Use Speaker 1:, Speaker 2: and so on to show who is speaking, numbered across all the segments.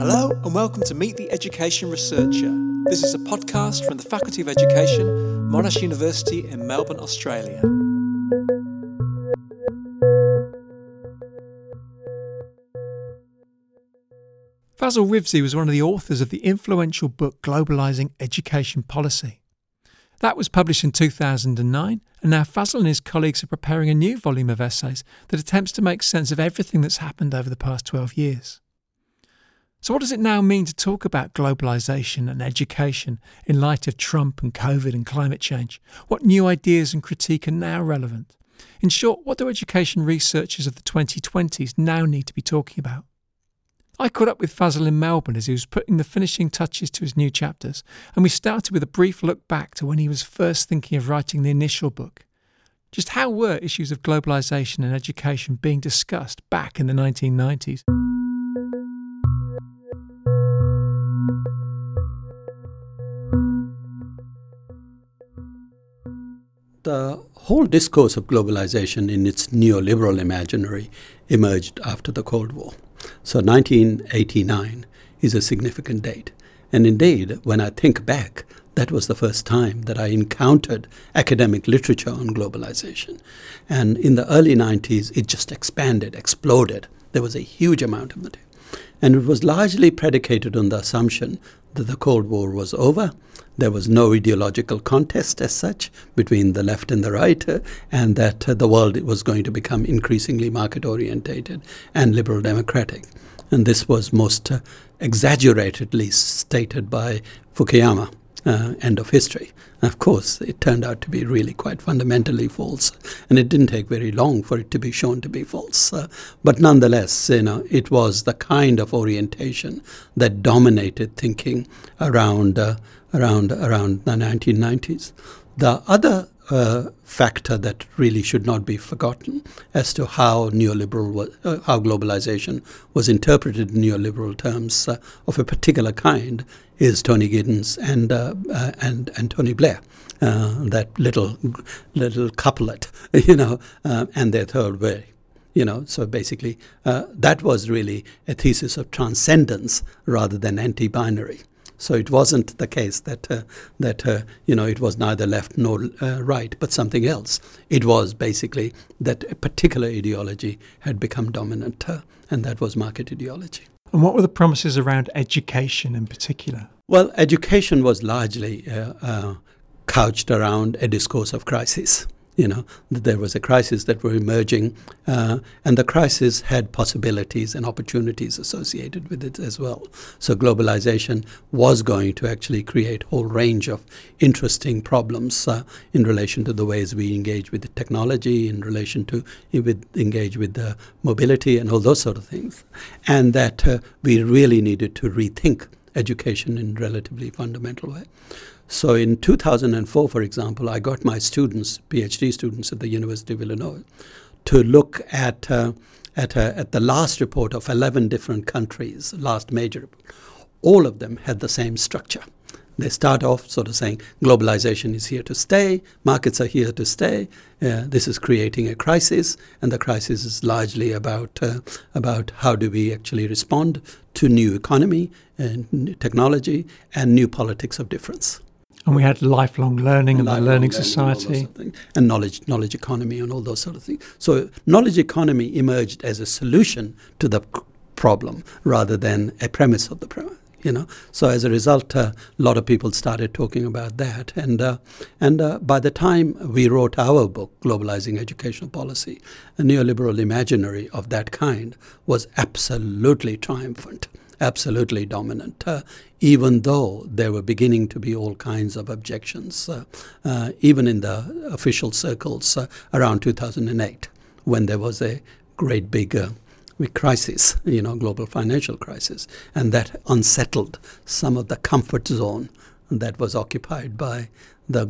Speaker 1: Hello, and welcome to Meet the Education Researcher. This is a podcast from the Faculty of Education, Monash University in Melbourne, Australia. Fazal Rizvi was one of the authors of the influential book Globalising Education Policy. That was published in 2009, and now Fazal and his colleagues are preparing a new volume of essays that attempts to make sense of everything that's happened over the past 12 years. So, what does it now mean to talk about globalisation and education in light of Trump and COVID and climate change? What new ideas and critique are now relevant? In short, what do education researchers of the 2020s now need to be talking about? I caught up with Fazal in Melbourne as he was putting the finishing touches to his new chapters, and we started with a brief look back to when he was first thinking of writing the initial book. Just how were issues of globalisation and education being discussed back in the 1990s?
Speaker 2: The whole discourse of globalization in its neoliberal imaginary emerged after the Cold War. So 1989 is a significant date. And indeed, when I think back, that was the first time that I encountered academic literature on globalization. And in the early 90s, it just expanded, exploded. There was a huge amount of material. And it was largely predicated on the assumption that the Cold War was over there was no ideological contest as such between the left and the right, uh, and that uh, the world was going to become increasingly market orientated and liberal democratic. And this was most uh, exaggeratedly stated by Fukuyama uh, end of history. of course, it turned out to be really quite fundamentally false, and it didn't take very long for it to be shown to be false. Uh, but nonetheless, you know, it was the kind of orientation that dominated thinking around uh, around around the 1990s. The other uh, factor that really should not be forgotten as to how neoliberal was, uh, how globalization was interpreted in neoliberal terms uh, of a particular kind is Tony Giddens and uh, uh, and and Tony Blair. Uh, that little little couplet, you know, and their third way you know so basically uh, that was really a thesis of transcendence rather than anti-binary so it wasn't the case that uh, that uh, you know it was neither left nor uh, right, but something else. It was basically that a particular ideology had become dominant, uh, and that was market ideology.
Speaker 1: And what were the promises around education in particular?
Speaker 2: Well, education was largely uh, uh, couched around a discourse of crisis you know, that there was a crisis that were emerging, uh, and the crisis had possibilities and opportunities associated with it as well. So globalization was going to actually create a whole range of interesting problems uh, in relation to the ways we engage with the technology, in relation to with, engage with the mobility and all those sort of things, and that uh, we really needed to rethink education in a relatively fundamental way. So in 2004, for example, I got my students, PhD students at the University of Illinois, to look at uh, at, uh, at the last report of 11 different countries, last major report. All of them had the same structure. They start off sort of saying globalization is here to stay, markets are here to stay. Uh, this is creating a crisis, and the crisis is largely about uh, about how do we actually respond to new economy and technology and new politics of difference.
Speaker 1: And we had lifelong learning and, and the learning, learning society.
Speaker 2: And, and knowledge knowledge economy and all those sort of things. So knowledge economy emerged as a solution to the problem rather than a premise of the problem. you know. So as a result, uh, a lot of people started talking about that, and uh, and uh, by the time we wrote our book, Globalizing Educational Policy, a neoliberal imaginary of that kind was absolutely triumphant absolutely dominant, uh, even though there were beginning to be all kinds of objections, uh, uh, even in the official circles uh, around 2008, when there was a great big uh, crisis, you know, global financial crisis, and that unsettled some of the comfort zone that was occupied by the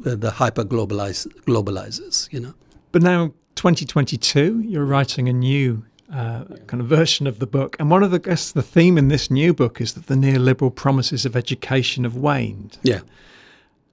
Speaker 2: the hyper globalizers, you know.
Speaker 1: But now, 2022, you're writing a new uh, kind of version of the book. And one of the, I guess, the theme in this new book is that the neoliberal promises of education have waned.
Speaker 2: Yeah.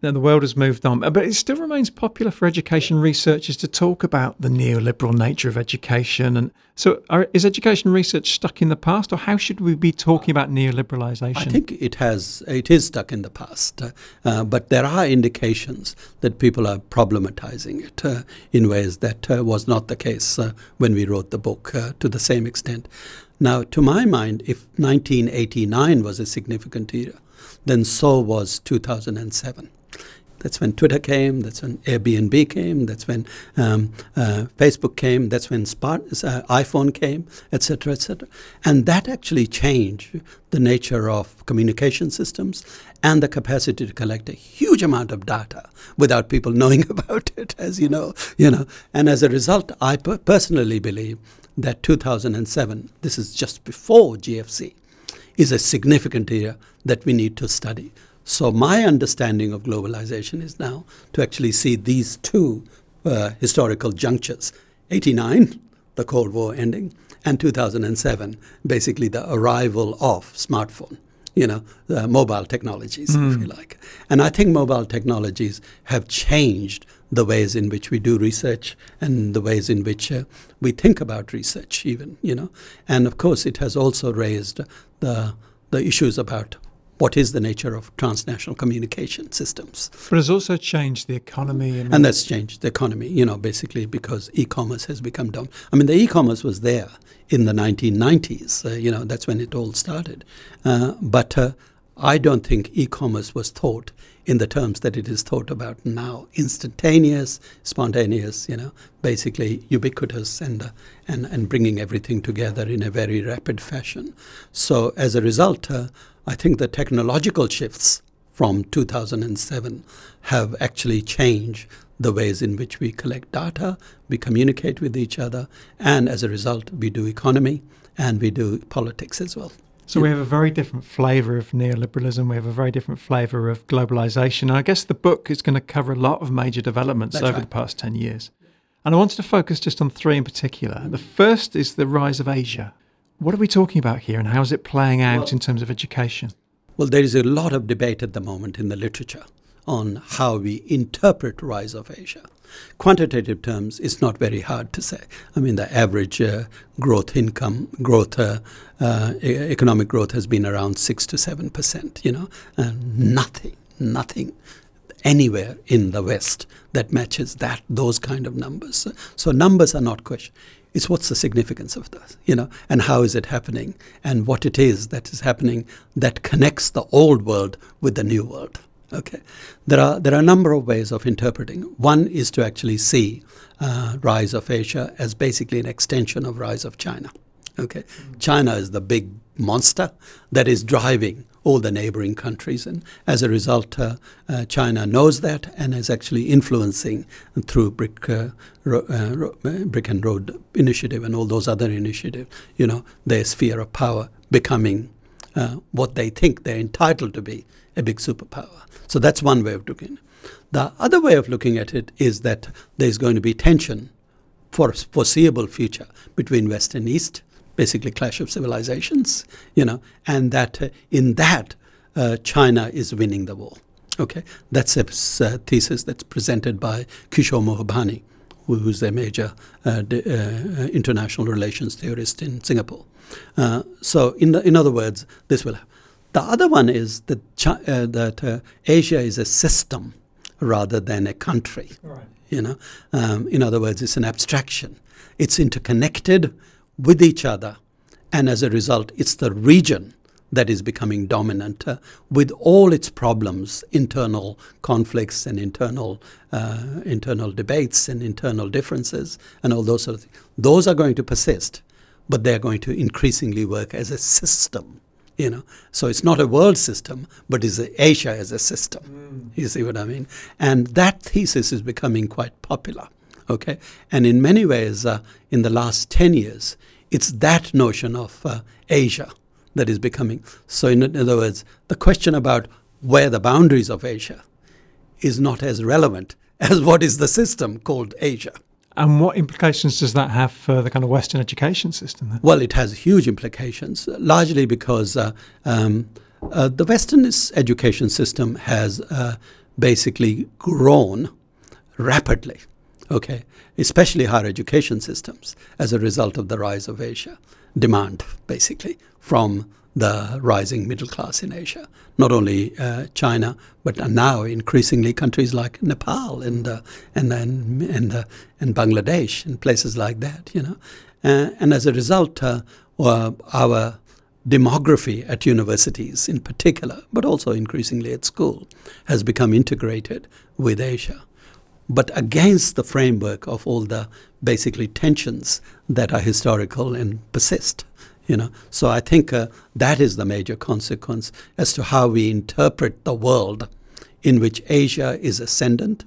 Speaker 1: Then the world has moved on, but it still remains popular for education researchers to talk about the neoliberal nature of education. And so, are, is education research stuck in the past, or how should we be talking about neoliberalization? I
Speaker 2: think it has. It is stuck in the past, uh, uh, but there are indications that people are problematizing it uh, in ways that uh, was not the case uh, when we wrote the book uh, to the same extent. Now, to my mind, if 1989 was a significant era, then so was 2007. That's when Twitter came. That's when Airbnb came. That's when um, uh, Facebook came. That's when Smart, uh, iPhone came, etc., etc. And that actually changed the nature of communication systems and the capacity to collect a huge amount of data without people knowing about it, as you know. You know, and as a result, I per- personally believe that 2007, this is just before GFC, is a significant year that we need to study. So, my understanding of globalization is now to actually see these two uh, historical junctures 89, the Cold War ending, and 2007, basically the arrival of smartphone you know, uh, mobile technologies, mm. if hmm. you like. And I think mobile technologies have changed the ways in which we do research and the ways in which uh, we think about research, even, you know. And of course, it has also raised the, the issues about what is the nature of transnational communication systems.
Speaker 1: But it's also changed the economy.
Speaker 2: And, that's changed the economy, you know, basically because e commerce has become dominant. I mean, the e commerce was there in the 1990s, uh, you know, that's when it all started. Uh, but uh, I don't think e commerce was thought in the terms that it is thought about now instantaneous, spontaneous, you know, basically ubiquitous and, uh, and, and bringing everything together in a very rapid fashion. So, as a result, uh, I think the technological shifts from 2007 have actually changed the ways in which we collect data, we communicate with each other, and as a result, we do economy and we do politics as well.
Speaker 1: So we have a very different flavour of neoliberalism. We have a very different flavour of globalisation. And I guess the book is going to cover a lot of major developments That's over right. the past 10 years. And I wanted to focus just on three in particular. The first is the rise of Asia. What are we talking about here and how is it playing out well, in terms of education?
Speaker 2: Well, there is a lot of debate at the moment in the literature on how we interpret rise of Asia. Quantitative terms, it's not very hard to say. I mean, the average uh, growth income, growth, uh, uh, economic growth has been around six to seven percent. You know, and nothing, nothing anywhere in the West that matches that those kind of numbers. So numbers are not question. It's what's the significance of this, you know, and how is it happening, and what it is that is happening that connects the old world with the new world. Okay, there are there are a number of ways of interpreting. One is to actually see uh, rise of Asia as basically an extension of rise of China. Okay, China is the big monster that is driving all the neighboring countries. And as a result, uh, uh, China knows that and is actually influencing through brick, uh, ro- uh, ro- uh, brick and road initiative and all those other initiatives, you know, their sphere of power becoming what they think they're entitled to be, a big superpower. So that's one way of looking. The other way of looking at it is that there's going to be tension for foreseeable future between West and East basically clash of civilizations, you know, and that uh, in that uh, China is winning the war. Okay, that's a uh, thesis that's presented by Kishore Mahbubani, who's a major uh, uh, international relations theorist in Singapore. So, in the, in other words, this will. Happen. The other one is that Chi- that Asia is a system rather than a country. Right. You know, um, in other words, it's an abstraction. It's interconnected with each other. And as a result, it's the region that is becoming dominant uh, with all its problems, internal conflicts and internal, uh, internal debates and internal differences and all those sort of things. Those are going to persist, but they're going to increasingly work as a system. You know, so it's not a world system, but is Asia as a system. Mm. You see what I mean? And that thesis is becoming quite popular. Okay, and in many ways, uh, in the last ten years, it's that notion of uh, Asia that is becoming. So, in other words, the question about where the boundaries of Asia is not as relevant as what is the system called Asia.
Speaker 1: And what implications does that have for the kind of Western education system? Then?
Speaker 2: Well, it has huge implications, largely because uh, um, uh, the Western education system has uh, basically grown rapidly, okay, especially higher education systems as a result of the rise of Asia, demand basically from the rising middle class in Asia. Not only uh, China, but now increasingly countries like Nepal and uh, and and and, uh, and, Bangladesh and places like that. You know, uh, and as a result, uh, our demography at universities in particular, but also increasingly at school, has become integrated with Asia. But against the framework of all the basically tensions that are historical and persist you know? So i think uh, that is the major consequence as to how we interpret the world in which asia is ascendant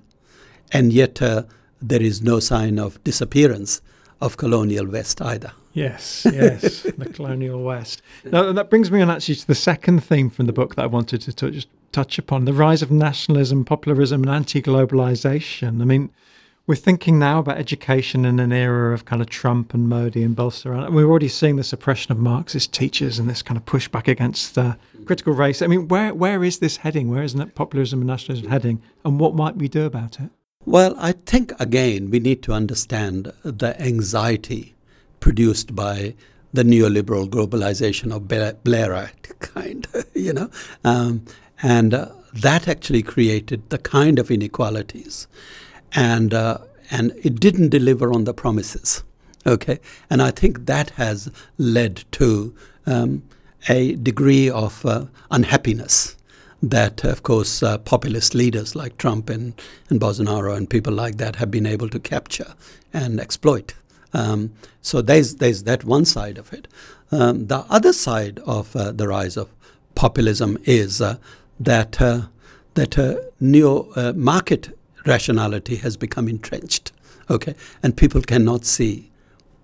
Speaker 2: and yet uh, there is no sign of disappearance of colonial west either.
Speaker 1: Yes yes the colonial west. Now that brings me on actually to the second theme from the book that i wanted to touch, touch upon the rise of nationalism popularism and anti-globalization. I mean we're thinking now about education in an era of kind of Trump and Modi and Bolsonaro. We're already seeing the suppression of Marxist teachers and this kind of pushback against uh, critical race. I mean, where where is this heading? Where is populism and nationalism heading? And what might we do about it?
Speaker 2: Well, I think again we need to understand the anxiety produced by the neoliberal globalization of Blairite kind, you know, um, and uh, that actually created the kind of inequalities and uh, and it didn't deliver on the promises. Okay, and I think that has led to um, a degree of uh, unhappiness that, of course, uh, populist leaders like Trump and, and Bolsonaro and people like that have been able to capture and exploit. Um, so there's there's that one side of it. Um, the other side of uh, the rise of populism is uh, that uh, that neo market rationality has become entrenched. Okay, and people cannot see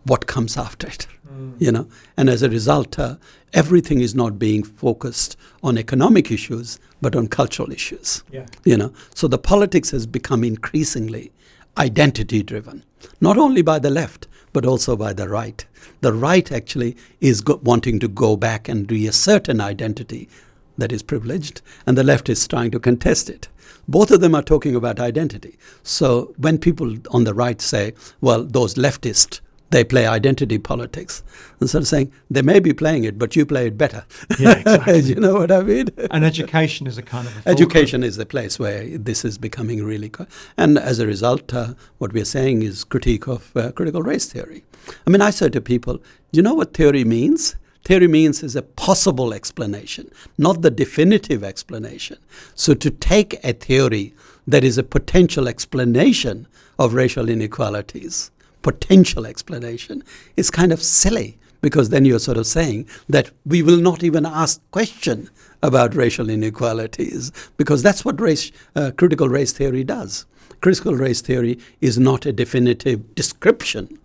Speaker 2: what comes after it. Mm. You know, and as a result, uh, everything is not being focused on economic issues, but on cultural issues. Yeah. You know, so the politics has become increasingly identity driven, not only by the left but also by the right. The right actually is go- wanting to go back and reassert an identity that is privileged, and the left is trying to contest it. Both of them are talking about identity. So when people on the right say, well, those leftists, they play identity politics. Instead of saying they may be playing it, but you play it better.
Speaker 1: Yeah, exactly.
Speaker 2: you know what I mean?
Speaker 1: And education is a kind of a
Speaker 2: education is the place where this is becoming really. Co- and as a result, uh, what we are saying is critique of uh, critical race theory. I mean, I say to people, do you know what theory means? Theory means is a possible explanation, not the definitive explanation. So to take a theory that is a potential explanation of racial inequalities, potential explanation, is kind of silly because then you're sort of saying that we will not even ask question about racial inequalities because that's what race, uh, critical race theory does. Critical race theory is not a definitive description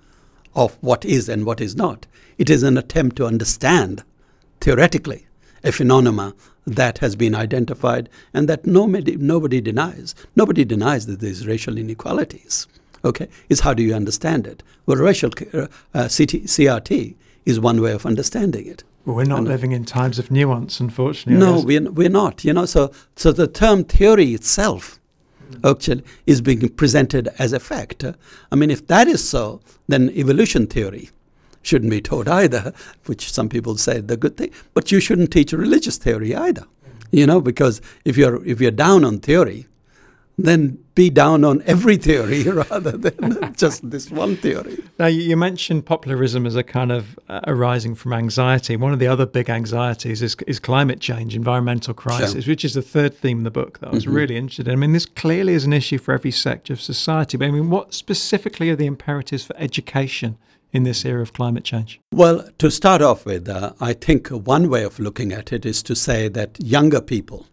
Speaker 2: of what is and what is not. It is an attempt to understand, theoretically, a phenomena that has been identified and that nobody, nobody denies. Nobody denies that there's racial inequalities. Okay, is how do you understand it? Well, racial uh, uh CT, CRT is one way of understanding it.
Speaker 1: Well, we're not and, living in times of nuance, unfortunately.
Speaker 2: No, we're, we're not. You know, so so the term theory itself actually is being presented as a fact. I mean, if that is so, then evolution theory shouldn't be taught either, which some people say the good thing. But you shouldn't teach religious theory either, you know, because if you're if you're down on theory, then be down on every theory rather than just this one theory.
Speaker 1: Now, you mentioned popularism as a kind of uh, arising from anxiety. One of the other big anxieties is, is climate change, environmental crisis, sure. which is the third theme of the book that I was mm-hmm. really interested in. I mean, this clearly is an issue for every sector of society, but I mean, what specifically are the imperatives for education in this era of climate change?
Speaker 2: Well, to start off with, uh, I think one way of looking at it is to say that younger people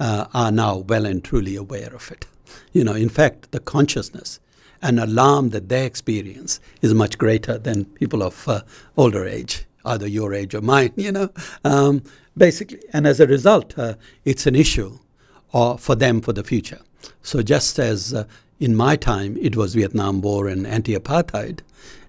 Speaker 2: uh, are now well and truly aware of it. You know, in fact, the consciousness and alarm that they experience is much greater than people of uh, older age, either your age or mine, you know. Um, basically, and as a result, uh, it's an issue uh, for them for the future. So just as uh, in my time, it was Vietnam War and anti-apartheid,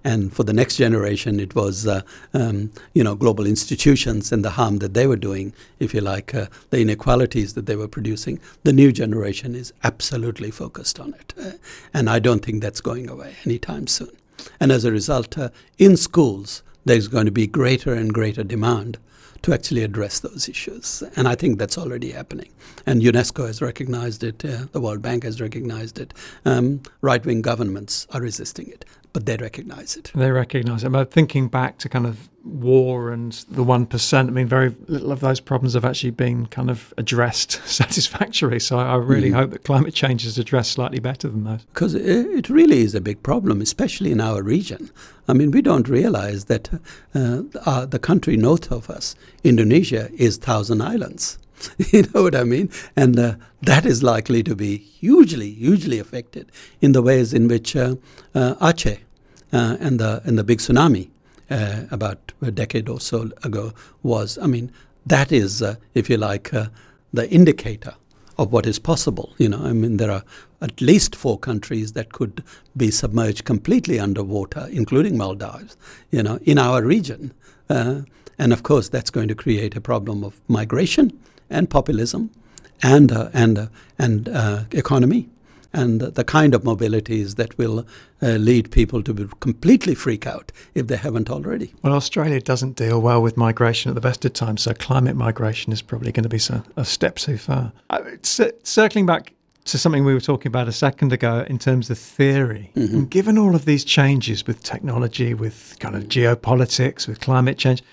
Speaker 2: and for the next generation, it was uh, um, you know global institutions and the harm that they were doing, if you like, uh, the inequalities that they were producing. The new generation is absolutely focused on it, uh, and I don't think that's going away anytime soon. And as a result, uh, in schools, there's going to be greater and greater demand to actually address those issues. And I think that's already happening. And UNESCO has recognized it, uh, the World Bank has recognized it. Um, right wing governments are resisting it, but they recognize it.
Speaker 1: They recognize it. But thinking back to kind of war and the 1%, I mean, very little of those problems have actually been kind of addressed satisfactorily. So I really mm. hope that climate change is addressed slightly better than those.
Speaker 2: Because it really is a big problem, especially in our region. I mean, we don't realize that uh, uh, the country north of us, Indonesia, is Thousand Islands. you know what I mean? And uh, that is likely to be hugely, hugely affected in the ways in which uh, uh, Aceh uh, and the and the big tsunami uh, about a decade or so ago was. I mean, that is, uh, if you like, the indicator of what is possible. You know, I mean, there are at least four countries that could be submerged completely underwater, including Maldives. You know, in our region. and of course, that's going to create a problem of migration and populism and, uh, and, uh, and uh, economy and the kind of mobilities that will uh, lead people to completely freak out if they haven't already.
Speaker 1: Well, Australia doesn't deal well with migration at the best of times, so climate migration is probably going to be a step too far. Uh, circling back to something we were talking about a second ago in terms of theory, mm-hmm. and given all of these changes with technology, with kind of geopolitics, with climate change,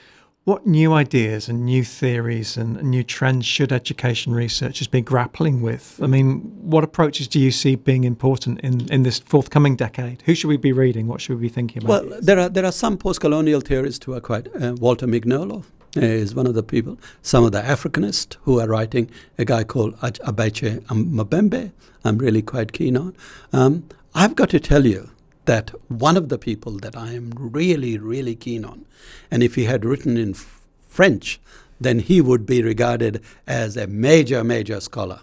Speaker 1: what new ideas and new theories and new trends should education researchers be grappling with? I mean, what approaches do you see being important in, in this forthcoming decade? Who should we be reading? What should we be thinking
Speaker 2: about? Well, there are there are some post-colonial theorists who are quite. Uh, Walter Mignolo is one of the people. Some of the Africanists who are writing. A guy called Abache Mabembe. I'm really quite keen on. Um, I've got to tell you that one of the people that I am really, really keen on, and if he had written in French, then he would be regarded as a major, major scholar.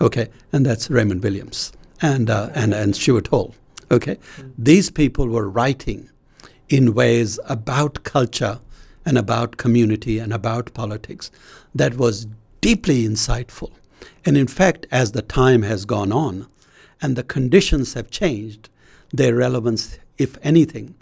Speaker 2: Okay, and that's Raymond Williams and uh, and and Stuart Hall. Okay, these people were writing in ways about culture and about community and about politics that was deeply insightful. And in fact, as the time has gone on and the conditions have changed, their relevance, if anything,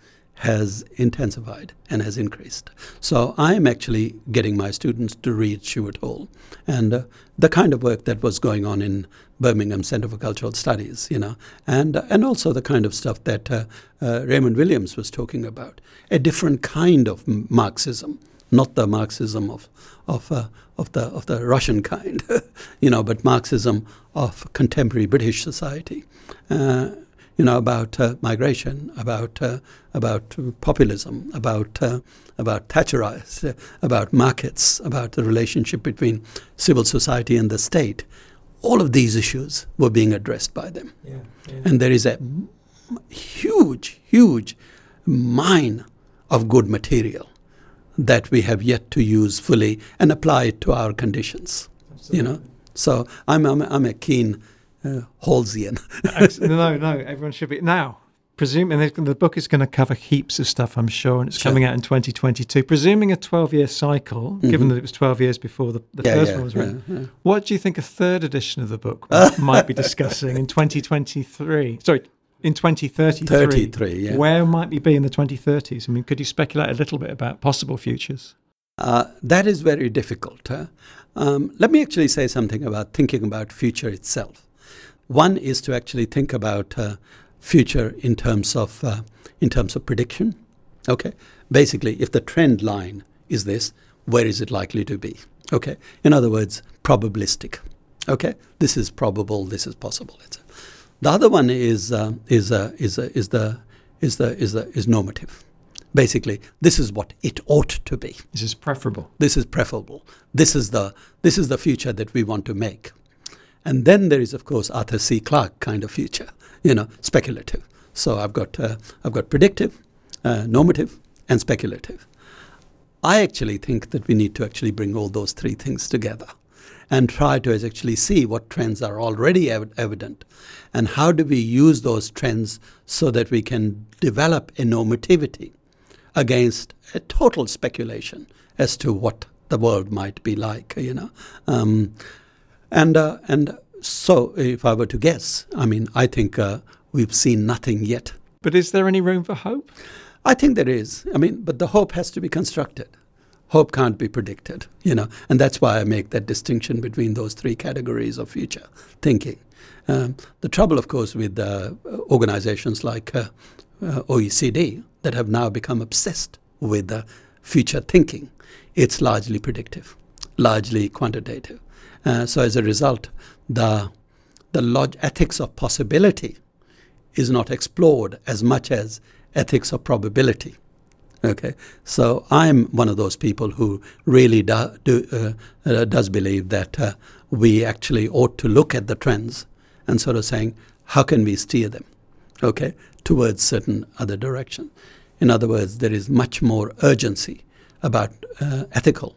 Speaker 2: has intensified and has increased. So I'm actually getting my students to read Stuart Hall and uh, the kind of work that was going on in Birmingham Center for Cultural Studies, you know, and uh, and also the kind of stuff that uh, uh Raymond Williams was talking about, a different kind of Marxism, not the Marxism of of uh, of the of the Russian kind, you know, but Marxism of contemporary British society. You know, about uh, migration, about uh, about populism, about uh, about Thatcherites, uh, about markets, about the relationship between civil society and the state. All of these issues were being addressed by them, yeah, yeah. and there is a huge, huge mine of good material that we have yet to use fully and apply it to our conditions. Absolutely. You know, so I'm I'm, I'm a keen uh, Hallsian.
Speaker 1: no, no, everyone should be now. Presuming the book is going to cover heaps of stuff, I'm sure, and it's sure. coming out in 2022. Presuming a 12 year cycle, mm-hmm. given that it was 12 years before the, the yeah, first yeah, one was written, yeah, what do you think a third edition of the book might be discussing in 2023? Sorry, in 2033.
Speaker 2: 33, yeah.
Speaker 1: Where might we be in the 2030s? I mean, could you speculate a little bit about possible futures?
Speaker 2: Uh, that is very difficult. Huh? Um, let me actually say something about thinking about future itself. One is to actually think about uh, future in terms of uh, in terms of prediction. Okay, basically, if the trend line is this, where is it likely to be? Okay, in other words, probabilistic. Okay, this is probable, this is possible. Etc. The other one is uh, is uh, is uh, is the is the is the is normative. Basically, this is what it ought to be.
Speaker 1: This is preferable.
Speaker 2: This is preferable. This is the this is the future that we want to make. And then there is, of course, Arthur C. Clarke kind of future, you know, speculative. So I've got, uh, I've got predictive, uh, normative, and speculative. I actually think that we need to actually bring all those three things together. and try to actually see what trends are already ev- evident and how do we use those trends so that we can develop a normativity against a total speculation as to what the world might be like, you know. Um, and uh, and so, if I were to guess, I mean, I think uh, we've seen nothing yet.
Speaker 1: But is there any room for hope?
Speaker 2: I think there is. I mean, but the hope has to be constructed. Hope can't be predicted, you know, and that's why I make that distinction between those three categories of future thinking. Um, the trouble, of course, with uh, organizations like uh, uh, OECD that have now become obsessed with uh, future thinking, it's largely predictive, largely quantitative. Uh, so as a result, the the log- ethics of possibility is not explored as much as ethics of probability. Okay, so I'm one of those people who really do, do, uh, uh, does believe that uh, we actually ought to look at the trends and sort of saying how can we steer them, okay, towards certain other direction. In other words, there is much more urgency about uh, ethical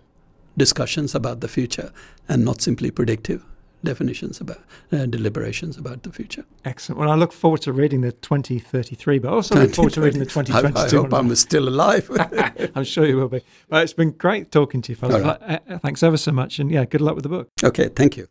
Speaker 2: discussions about the future and not simply predictive definitions about uh, deliberations about the future.
Speaker 1: Excellent. Well, I look forward to reading the 2033, but also look forward to reading the 2022.
Speaker 2: I, I hope I'm still alive.
Speaker 1: I'm sure you will be. Well, it's been great talking to you, Fazal.
Speaker 2: Right.
Speaker 1: Uh, thanks ever so much, and yeah, good luck with the book.
Speaker 2: Okay, thank you.